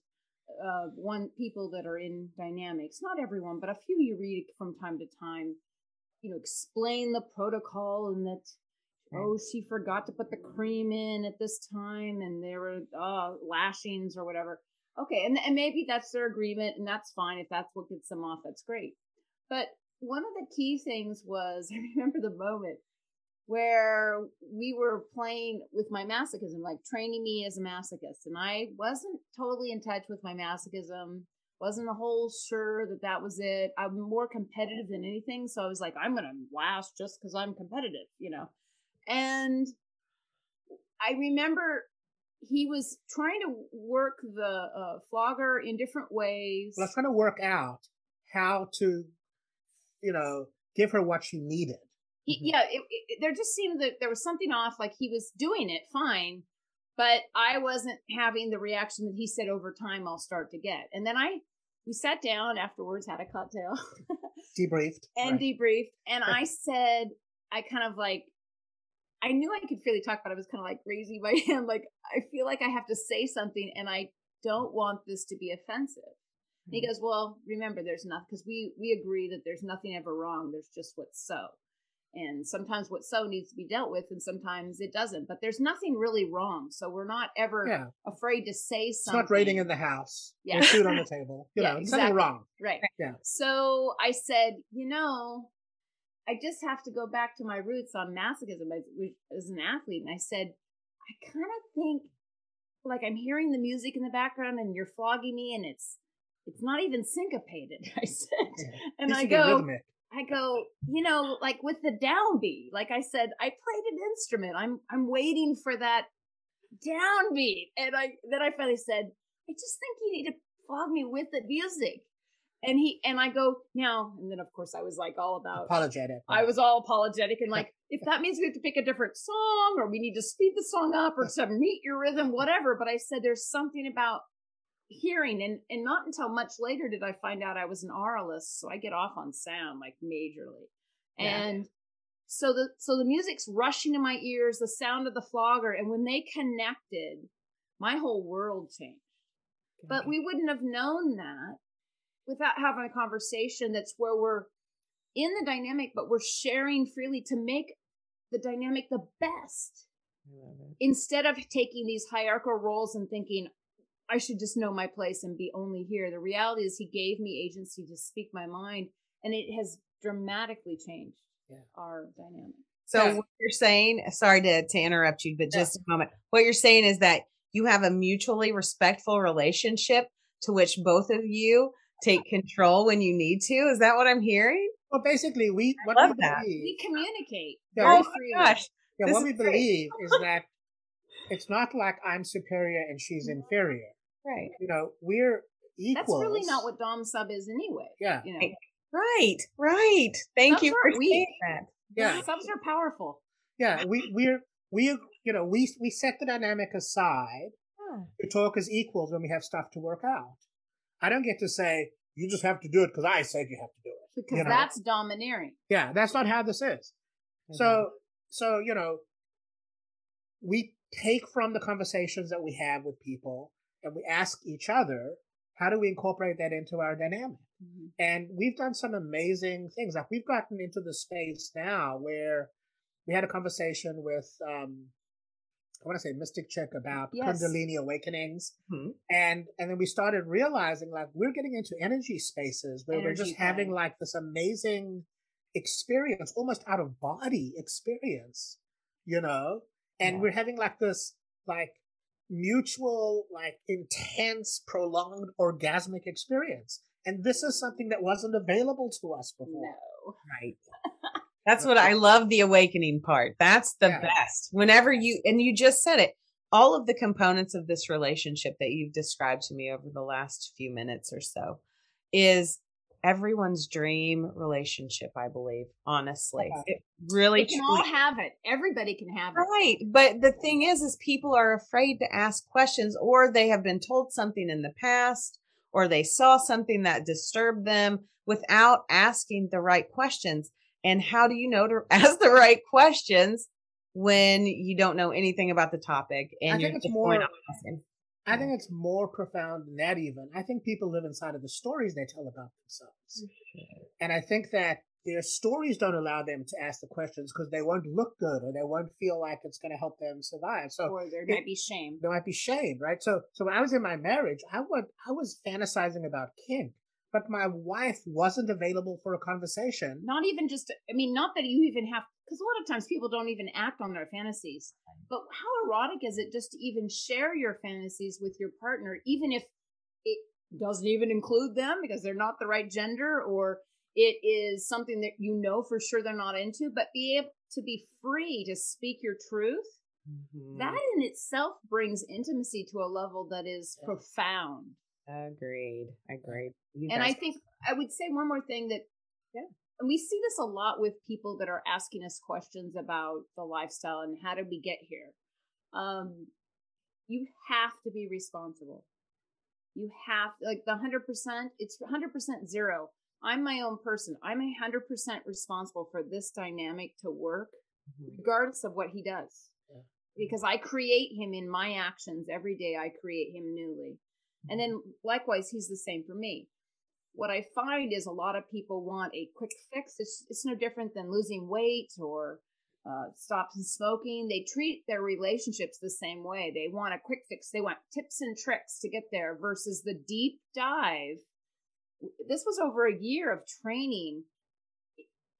uh, one people that are in dynamics not everyone but a few you read from time to time you know explain the protocol and that oh she forgot to put the cream in at this time and there were uh, lashings or whatever okay and, and maybe that's their agreement and that's fine if that's what gets them off that's great. But one of the key things was i remember the moment where we were playing with my masochism like training me as a masochist and i wasn't totally in touch with my masochism wasn't a whole sure that that was it. I'm more competitive than anything so i was like i'm gonna last just because i'm competitive you know? And I remember he was trying to work the uh, flogger in different ways. Well, I was trying to work out how to, you know, give her what she needed. He, yeah, it, it, there just seemed that there was something off. Like he was doing it fine, but I wasn't having the reaction that he said over time I'll start to get. And then I, we sat down afterwards, had a cocktail, Debriefed. and Right. debriefed. And I said, I kind of like, I knew I could freely talk, but I was kind of like raising my hand, like I feel like I have to say something, and I don't want this to be offensive. And he hmm. goes, "Well, remember, there's nothing because we we agree that there's nothing ever wrong. There's just what's so, and sometimes what's so needs to be dealt with, and sometimes it doesn't. But there's nothing really wrong, so we're not ever yeah. afraid to say It's something. not raiding in the house. Yeah. Food on the table. You Yeah, know, exactly. wrong. Right. Yeah. So I said, you know, I just have to go back to my roots on masochism as, as an athlete. And I said, I kind of think like I'm hearing the music in the background and you're flogging me and it's it's not even syncopated. I said, Yeah. and I go, rhythmic. I go, you know, like with the downbeat. Like I said, I played an instrument. I'm I'm waiting for that downbeat. And I then I finally said, I just think you need to flog me with the music. And he and I go, now, and then of course I was like all about Apologetic. I was all apologetic and like, if that means we have to pick a different song or we need to speed the song up or to meet your rhythm, whatever. But I said there's something about hearing and, and not until much later did I find out I was an auralist. So I get off on sound like majorly. Yeah. And so the so the music's rushing in my ears, the sound of the flogger, and when they connected, my whole world changed. But we wouldn't have known that without having a conversation that's where we're in the dynamic, but we're sharing freely to make the dynamic the best I love it. instead of taking these hierarchical roles and thinking I should just know my place and be only here. The reality is he gave me agency to speak my mind and it has dramatically changed Yeah. our dynamic. So Yeah. what you're saying, sorry to, to interrupt you, but Yeah. just a moment. What you're saying is that you have a mutually respectful relationship to which both of you take control when you need to. Is that what I'm hearing? Well, basically, we what love we that. believe, oh We communicate. Yeah, very oh freely. my gosh. yeah, what we great. believe is that it's not like I'm superior and she's mm-hmm. inferior. Right. You know, we're equals. That's really not what Dom sub is anyway. Yeah. You know, Right. Right. Right. Thank Subs you for weak. saying that. Yeah. subs are powerful. Yeah, we we're we you know we we set the dynamic aside Huh. to talk as equals when we have stuff to work out. I don't get to say you just have to do it because I said you have to do it. Because You know? that's domineering. Yeah, that's not how this is. So so you know, we take from the conversations that we have with people and we ask each other, how do we incorporate that into our dynamic? And we've done some amazing things. Like we've gotten into the space now where we had a conversation with um I want to say Mystic Chick about Yes. Kundalini awakenings. Mhm. And and then we started realizing like we're getting into energy spaces where we're Energy just having like this amazing experience, almost out of body experience, you know? And Yeah. we're having like this like mutual, like intense, prolonged orgasmic experience. And this is something that wasn't available to us before. No. Right. That's what I love the awakening part. That's the Yeah. best. Whenever you, and you just said it, all of the components of this relationship that you've described to me over the last few minutes or so is everyone's dream relationship, I believe, honestly. Uh-huh. It really can truly- all have it. Everybody can have it. Right. But the thing is, is people are afraid to ask questions or they have been told something in the past or they saw something that disturbed them without asking the right questions. And how do you know to ask the right questions when you don't know anything about the topic and I you're think it's more- asking? I think it's more profound than that even. I think people live inside of the stories they tell about themselves. Mm-hmm. And I think that their stories don't allow them to ask the questions because they won't look good or they won't feel like it's going to help them survive. So Or there it- might be shame. there might be shame, right? So, so when I was in my marriage, I would, I was fantasizing about kink, but my wife wasn't available for a conversation. Not even just, I mean, not that you even have, because a lot of times people don't even act on their fantasies. But how erotic is it just to even share your fantasies with your partner, even if it doesn't even include them because they're not the right gender or it is something that you know for sure they're not into, but be able to be free to speak your truth? Mhm. That in itself brings intimacy to a level that is Yeah. profound. Agreed. Agreed. You and I think I would say one more thing that, Yeah. and we see this a lot with people that are asking us questions about the lifestyle and how did we get here. Um, you have to be responsible. You have like the hundred percent. It's hundred percent zero. I'm my own person. I'm a hundred percent responsible for this dynamic to work, Mhm. regardless of what he does. Yeah. Because I create him in my actions every day. I create him newly. And then likewise, he's the same for me. What I find is a lot of people want a quick fix. It's, it's no different than losing weight or uh, stopping smoking. They treat their relationships the same way. They want a quick fix. They want tips and tricks to get there versus the deep dive. This was over a year of training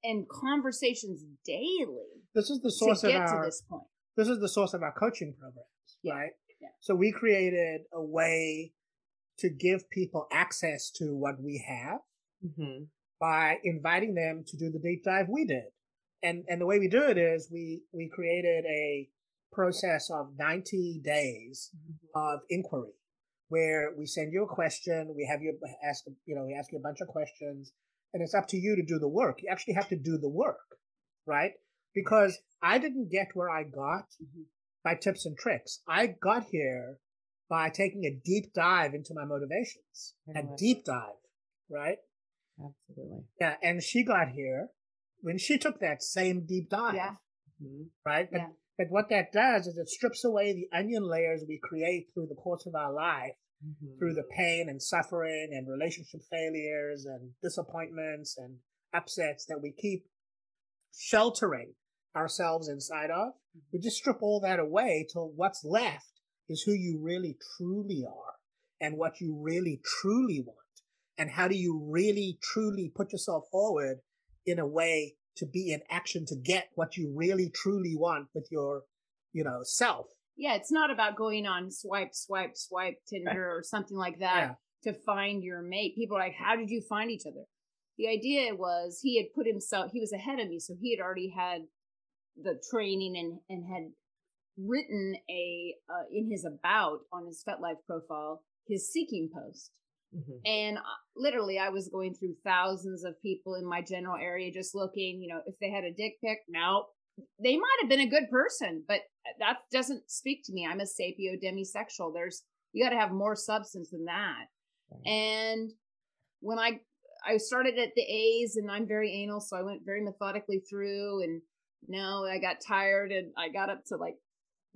and conversations daily This is the to source of our, this point. this is the source of our coaching programs, Yeah, right? yeah. So we created a way to give people access to what we have Mhm. by inviting them to do the deep dive we did. And and the way we do it is we we created a process of 90 days of inquiry where we send you a question, we have you ask you know, we ask you a bunch of questions and it's up to you to do the work. You actually have to do the work, right? Because I didn't get where I got by tips and tricks. I got here by taking a deep dive into my motivations. A deep dive, right? Absolutely. Yeah, and she got here when she took that same deep dive, Yeah. Mhm. right? But, Yeah. but what that does is it strips away the onion layers we create through the course of our life, Mhm. through the pain and suffering and relationship failures and disappointments and upsets that we keep sheltering ourselves inside of. We just strip all that away till what's left is who you really truly are and what you really truly want. And how do you really truly put yourself forward in a way to be in action to get what you really truly want with your, you know, self. Yeah, it's not about going on swipe, swipe, swipe Tinder or something like that to find your mate. People are like, how did you find each other? The idea was he had put himself, he was ahead of me, so he had already had the training and, and had written a, uh, in his about on his FetLife profile, his seeking post. Mhm. And uh, literally, I was going through thousands of people in my general area just looking, you know, if they had a dick pic, no. They might have been a good person, but that doesn't speak to me. I'm a sapio demisexual. There's, you got to have more substance than that. And when I, I started at the A's and I'm very anal, so I went very methodically through and no, I got tired and I got up to like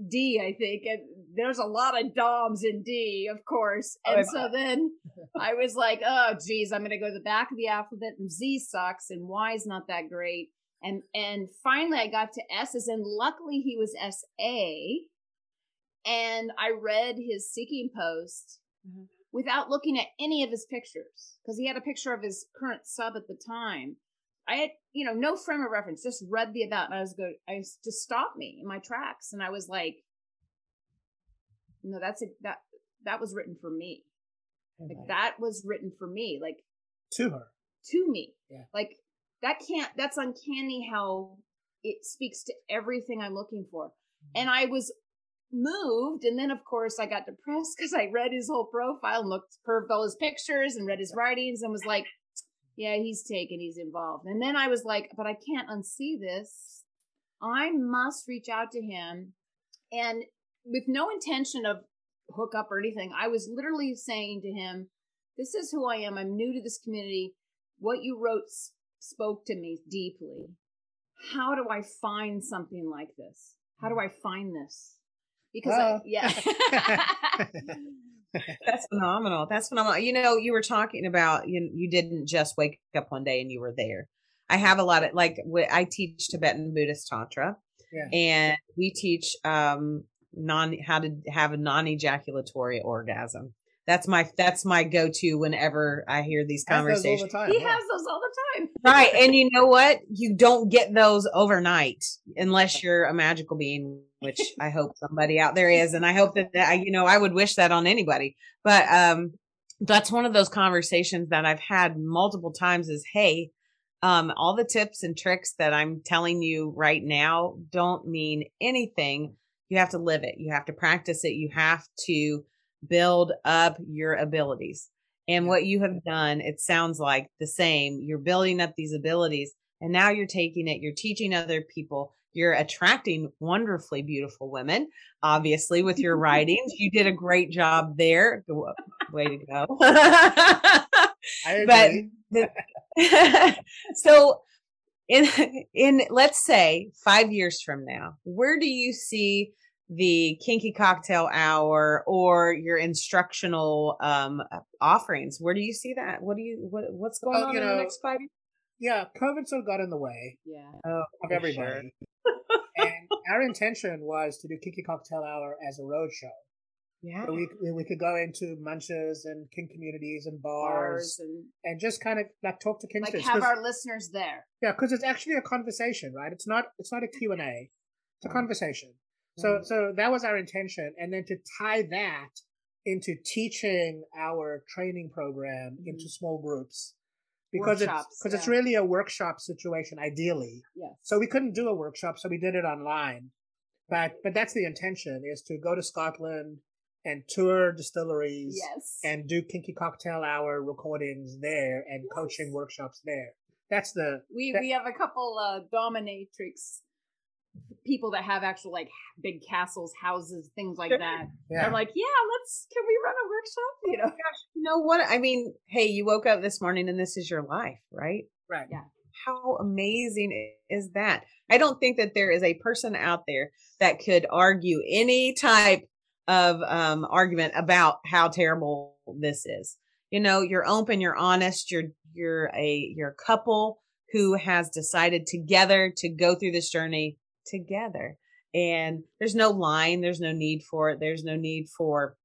D, I think, and there's a lot of DOMs in D, of course. Oh, And I so then I was like, oh, geez, I'm gonna go to the back of the alphabet, and Z sucks, and Y is not that great. And and finally, I got to S's, and luckily he was S A, and I read his seeking post Mhm. without looking at any of his pictures because he had a picture of his current sub at the time. I had, you know, no frame of reference, just read the about, and I was go, I was, just stopped me in my tracks, and I was like, no, that's a, that that was written for me. Like that was written for me, like to her. to me. Yeah. Like that can't. That's uncanny how it speaks to everything I'm looking for. Mm-hmm. And I was moved, and then of course I got depressed because I read his whole profile and looked per all his pictures and read his writings and was like, yeah, he's taken, he's involved. And then I was like, but I can't unsee this. I must reach out to him. And with no intention of hook up or anything, I was literally saying to him, this is who I am. I'm new to this community. What you wrote spoke to me deeply. How do I find something like this? How do mm. I find this? Because I, Well. yeah. That's phenomenal. That's phenomenal. You know, you were talking about you. You didn't just wake up one day and you were there. I have a lot of like I teach Tibetan Buddhist tantra, Yeah. and we teach um non how to have a non ejaculatory orgasm. That's my that's my go to whenever I hear these I have those all conversations. the time. he yeah. has those all the time. right and you know what you don't get those overnight unless you're a magical being which i hope somebody out there is and i hope that, that I, you know i would wish that on anybody but um that's one of those conversations that i've had multiple times is hey um all the tips and tricks that i'm telling you right now don't mean anything you have to live it you have to practice it you have to build up your abilities and what you have done, it sounds like the same. You're building up these abilities and now you're taking it, you're teaching other people, you're attracting wonderfully beautiful women, obviously, with your writings. You did a great job there. Way to go. But so in in let's say 5 years from now, where do you see the kinky cocktail hour or your instructional um offerings where do you see that what do you what what's going Well, on you in the next five years yeah, COVID sort of got in the way Yeah. oh, of for everybody. and our intention was to do Kinky Cocktail Hour as a road show. yeah So we, we we could go into munches and kink communities and bars, Bars and and just kind of like talk to like have our listeners there. yeah, because it's actually a conversation, right? It's not it's not a Q and A. It's a conversation. So Mhm. so that was our intention, and then to tie that into teaching our training program into small groups because Workshops, it's because it's really a workshop situation ideally. Yes. So we couldn't do a workshop, so we did it online. But but that's the intention is to go to Scotland and tour distilleries yes. and do kinky cocktail hour recordings there and coaching workshops there. That's the we that- we have a couple uh dominatrix people that have actual like big castles, houses, things like that. yeah. They're like, yeah, let's can we run a workshop? You know. you know what i mean hey you woke up this morning and this is your life right right. Yeah. how amazing is that? I don't think that there is a person out there that could argue any type of um, argument about how terrible this is. You know, you're open, you're honest, you're you're a you're a couple who has decided together to go through this journey together. And there's no line, there's no need for it. There's no need for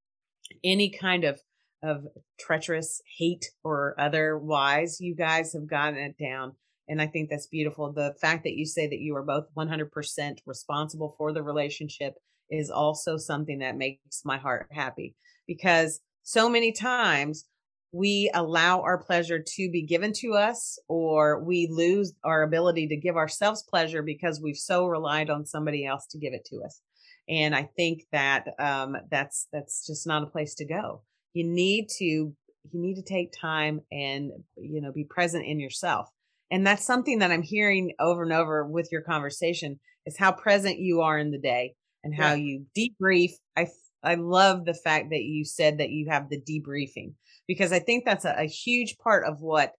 any kind of of treacherous hate or otherwise. You guys have gotten it down. And I think that's beautiful. The fact that you say that you are both 100% responsible for the relationship is also something that makes my heart happy because so many times we allow our pleasure to be given to us or we lose our ability to give ourselves pleasure because we've so relied on somebody else to give it to us. And i think that um, that's that's just not a place to go. You need to you need to take time and you know be present in yourself. And that's something that i'm hearing over and over with your conversation is how present you are in the day and how you debrief. I i love the fact that you said that you have the debriefing because I think that's a, a huge part of what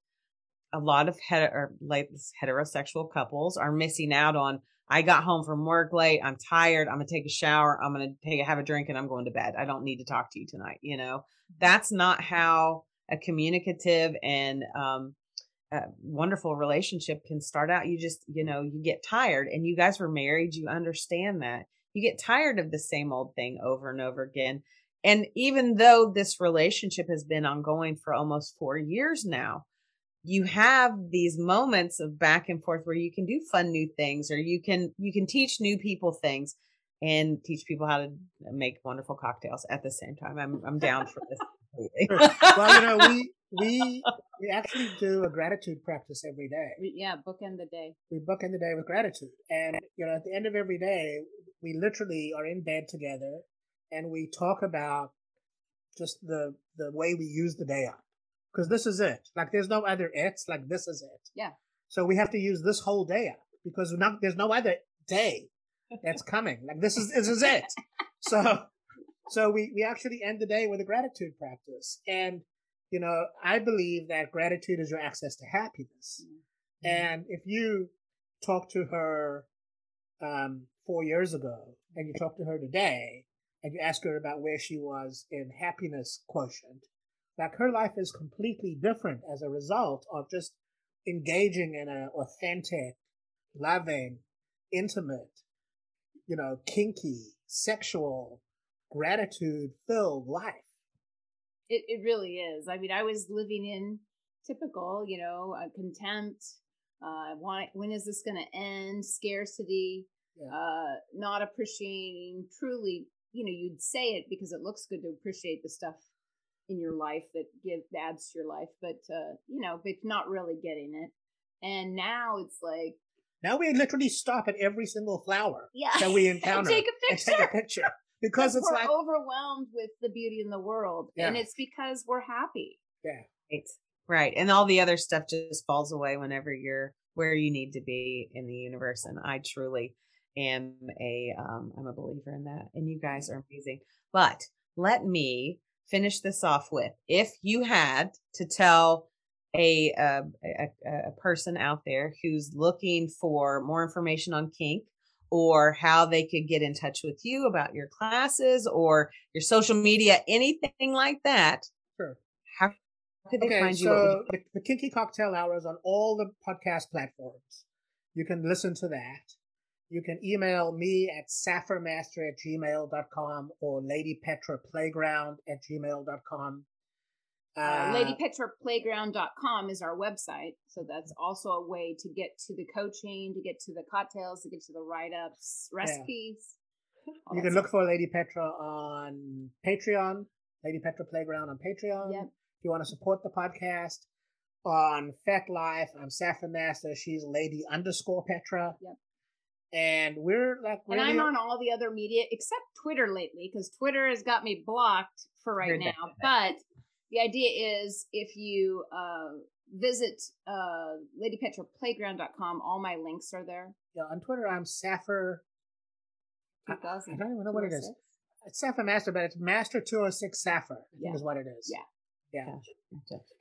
a lot of hetero, like heterosexual couples are missing out on. I got home from work late. I'm tired. I'm gonna take a shower. I'm gonna take have a drink, and I'm going to bed. I don't need to talk to you tonight. You know, that's not how a communicative and um, wonderful relationship can start out. You just, you know, you get tired, and you guys were married. You understand that you get tired of the same old thing over and over again. And even though this relationship has been ongoing for almost four years now, you have these moments of back and forth where you can do fun new things or you can you can teach new people things and teach people how to make wonderful cocktails at the same time. I'm I'm down for this. well, you know, we we we actually do a gratitude practice every day. We, yeah, bookend the day. We book bookend the day with gratitude, and you know, at the end of every day, we literally are in bed together and we talk about just the the way we use the day up. Because this is it. Like there's no other it's like this is it. Yeah. So we have to use this whole day up because not, there's no other day that's coming. Like this is this is it. So so we we actually end the day with a gratitude practice and you know i believe that gratitude is your access to happiness mm-hmm. and if you talk to her um, four years ago and you talk to her today and you ask her about where she was in happiness quotient, like her life is completely different as a result of just engaging in an authentic, loving, intimate, you know, kinky, sexual, gratitude filled life. It, it really is. I mean, I was living in typical, you know, uh, contempt. Uh, why, when is this going to end? Scarcity, yeah. uh, not appreciating truly you know you'd say it because it looks good to appreciate the stuff in your life that give adds to your life but uh you know but not really getting it and now it's like now we literally stop at every single flower yeah. that we encounter and take a picture, take a picture because it's we're like overwhelmed with the beauty in the world yeah. and it's because we're happy yeah right right and all the other stuff just falls away whenever you're where you need to be in the universe and i truly am a um, I'm a believer in that, and you guys are amazing. But let me finish this off with: if you had to tell a, a a, a person out there who's looking for more information on kink or how they could get in touch with you about your classes or your social media, anything like that. Sure. How could they okay, find so you? The, Kinky Cocktail Hour is on all the podcast platforms. You can listen to that. You can email me at sapphermaster at gmail.com or ladypetraplayground at gmail.com. Uh, uh, LadyPetraPlayground.com is our website. So that's also a way to get to the coaching, to get to the cocktails, to get to the write ups, recipes. Yeah. You can stuff. look for Lady Petra on Patreon, Lady Petra Playground on Patreon. Yep. If you want to support the podcast on FetLife, I'm Sappher Master. She's Lady underscore Petra. Yep and we're like and i'm on all the other media except twitter lately because twitter has got me blocked for right now but the idea is if you uh, visit uh, ladypetraplayground.com all my links are there yeah on twitter i'm sappher I, I, don't even know what it is it's sappher master but it's master 206 sappher yeah. is what it is yeah yeah.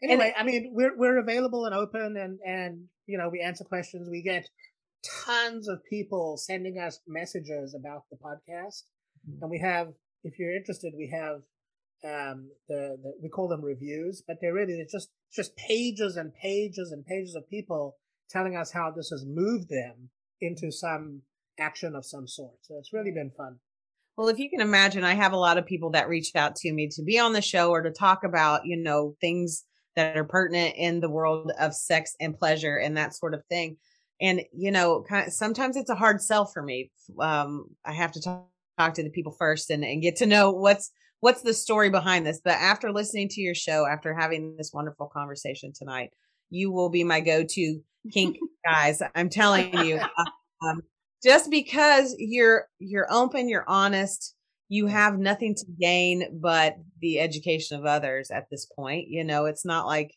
Anyway, I mean, we're we're available and open, and and you know, we answer questions. We get tons of people sending us messages about the podcast. Mm-hmm. And we have, if you're interested, we have um, the, the, we call them reviews, but they're really just just pages and pages and pages of people telling us how this has moved them into some action of some sort. So it's really been fun. Well, if you can imagine, I have a lot of people that reached out to me to be on the show or to talk about, you know, things that are pertinent in the world of sex and pleasure and that sort of thing. And, you know, kind of, sometimes it's a hard sell for me. Um, I have to talk, talk to the people first and, and get to know what's, what's the story behind this. But after listening to your show, after having this wonderful conversation tonight, you will be my go-to kink guys. I'm telling you, um, just because you're you're open, you're honest, you have nothing to gain but the education of others at this point. You know, it's not like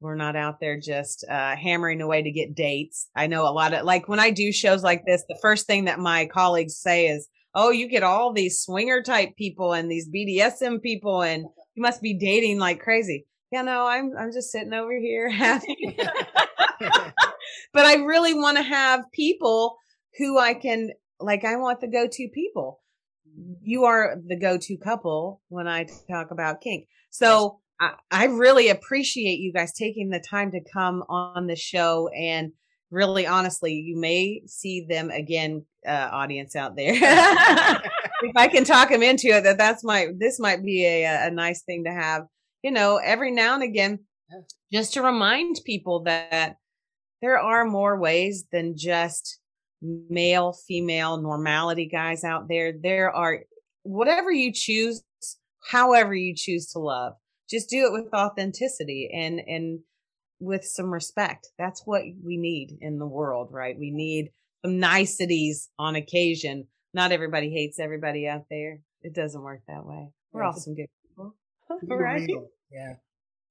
we're not out there just uh, hammering away to get dates. I know a lot of like when I do shows like this, the first thing that my colleagues say is, "Oh, you get all these swinger type people and these BDSM people, and you must be dating like crazy." Yeah, no, I'm I'm just sitting over here happy. but I really want to have people who I can like I want the go-to people. You are the go-to couple when I talk about kink. So I, I really appreciate you guys taking the time to come on the show and really honestly, you may see them again, uh, audience out there. if I can talk them into it, that that's my, this might be a, a nice thing to have, you know, every now and again, just to remind people that there are more ways than just male, female normality guys out there. There are whatever you choose, however you choose to love, just do it with authenticity and, and with some respect. That's what we need in the world, right? We need some niceties on occasion. Not everybody hates everybody out there. It doesn't work that way. We're all some good people. right? Yeah.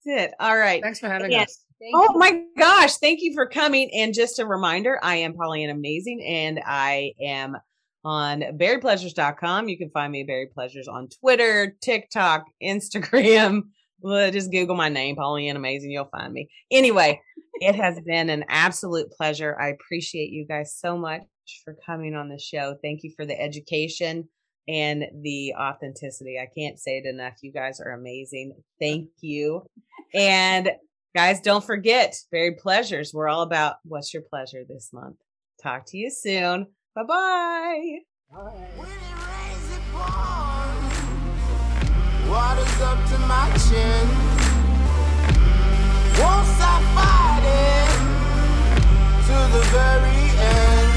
That's it. All right. Thanks for having Yeah. us. Thank Oh you. my gosh, thank you for coming. And just a reminder, I am Pollyanna Amazing and I am on berrypleasures.com. You can find me at Berry Pleasures on Twitter, TikTok, Instagram. Well, just Google my name, Pollyanna Amazing. You'll find me. Anyway, it has been an absolute pleasure. I appreciate you guys so much for coming on the show. Thank you for the education and the authenticity. I can't say it enough. You guys are amazing. Thank you. And guys, don't forget, Varied Pleasures. We're all about what's your pleasure this month. Talk to you soon. Bye bye. Water's up to my chin. Won't stop fighting to the very end.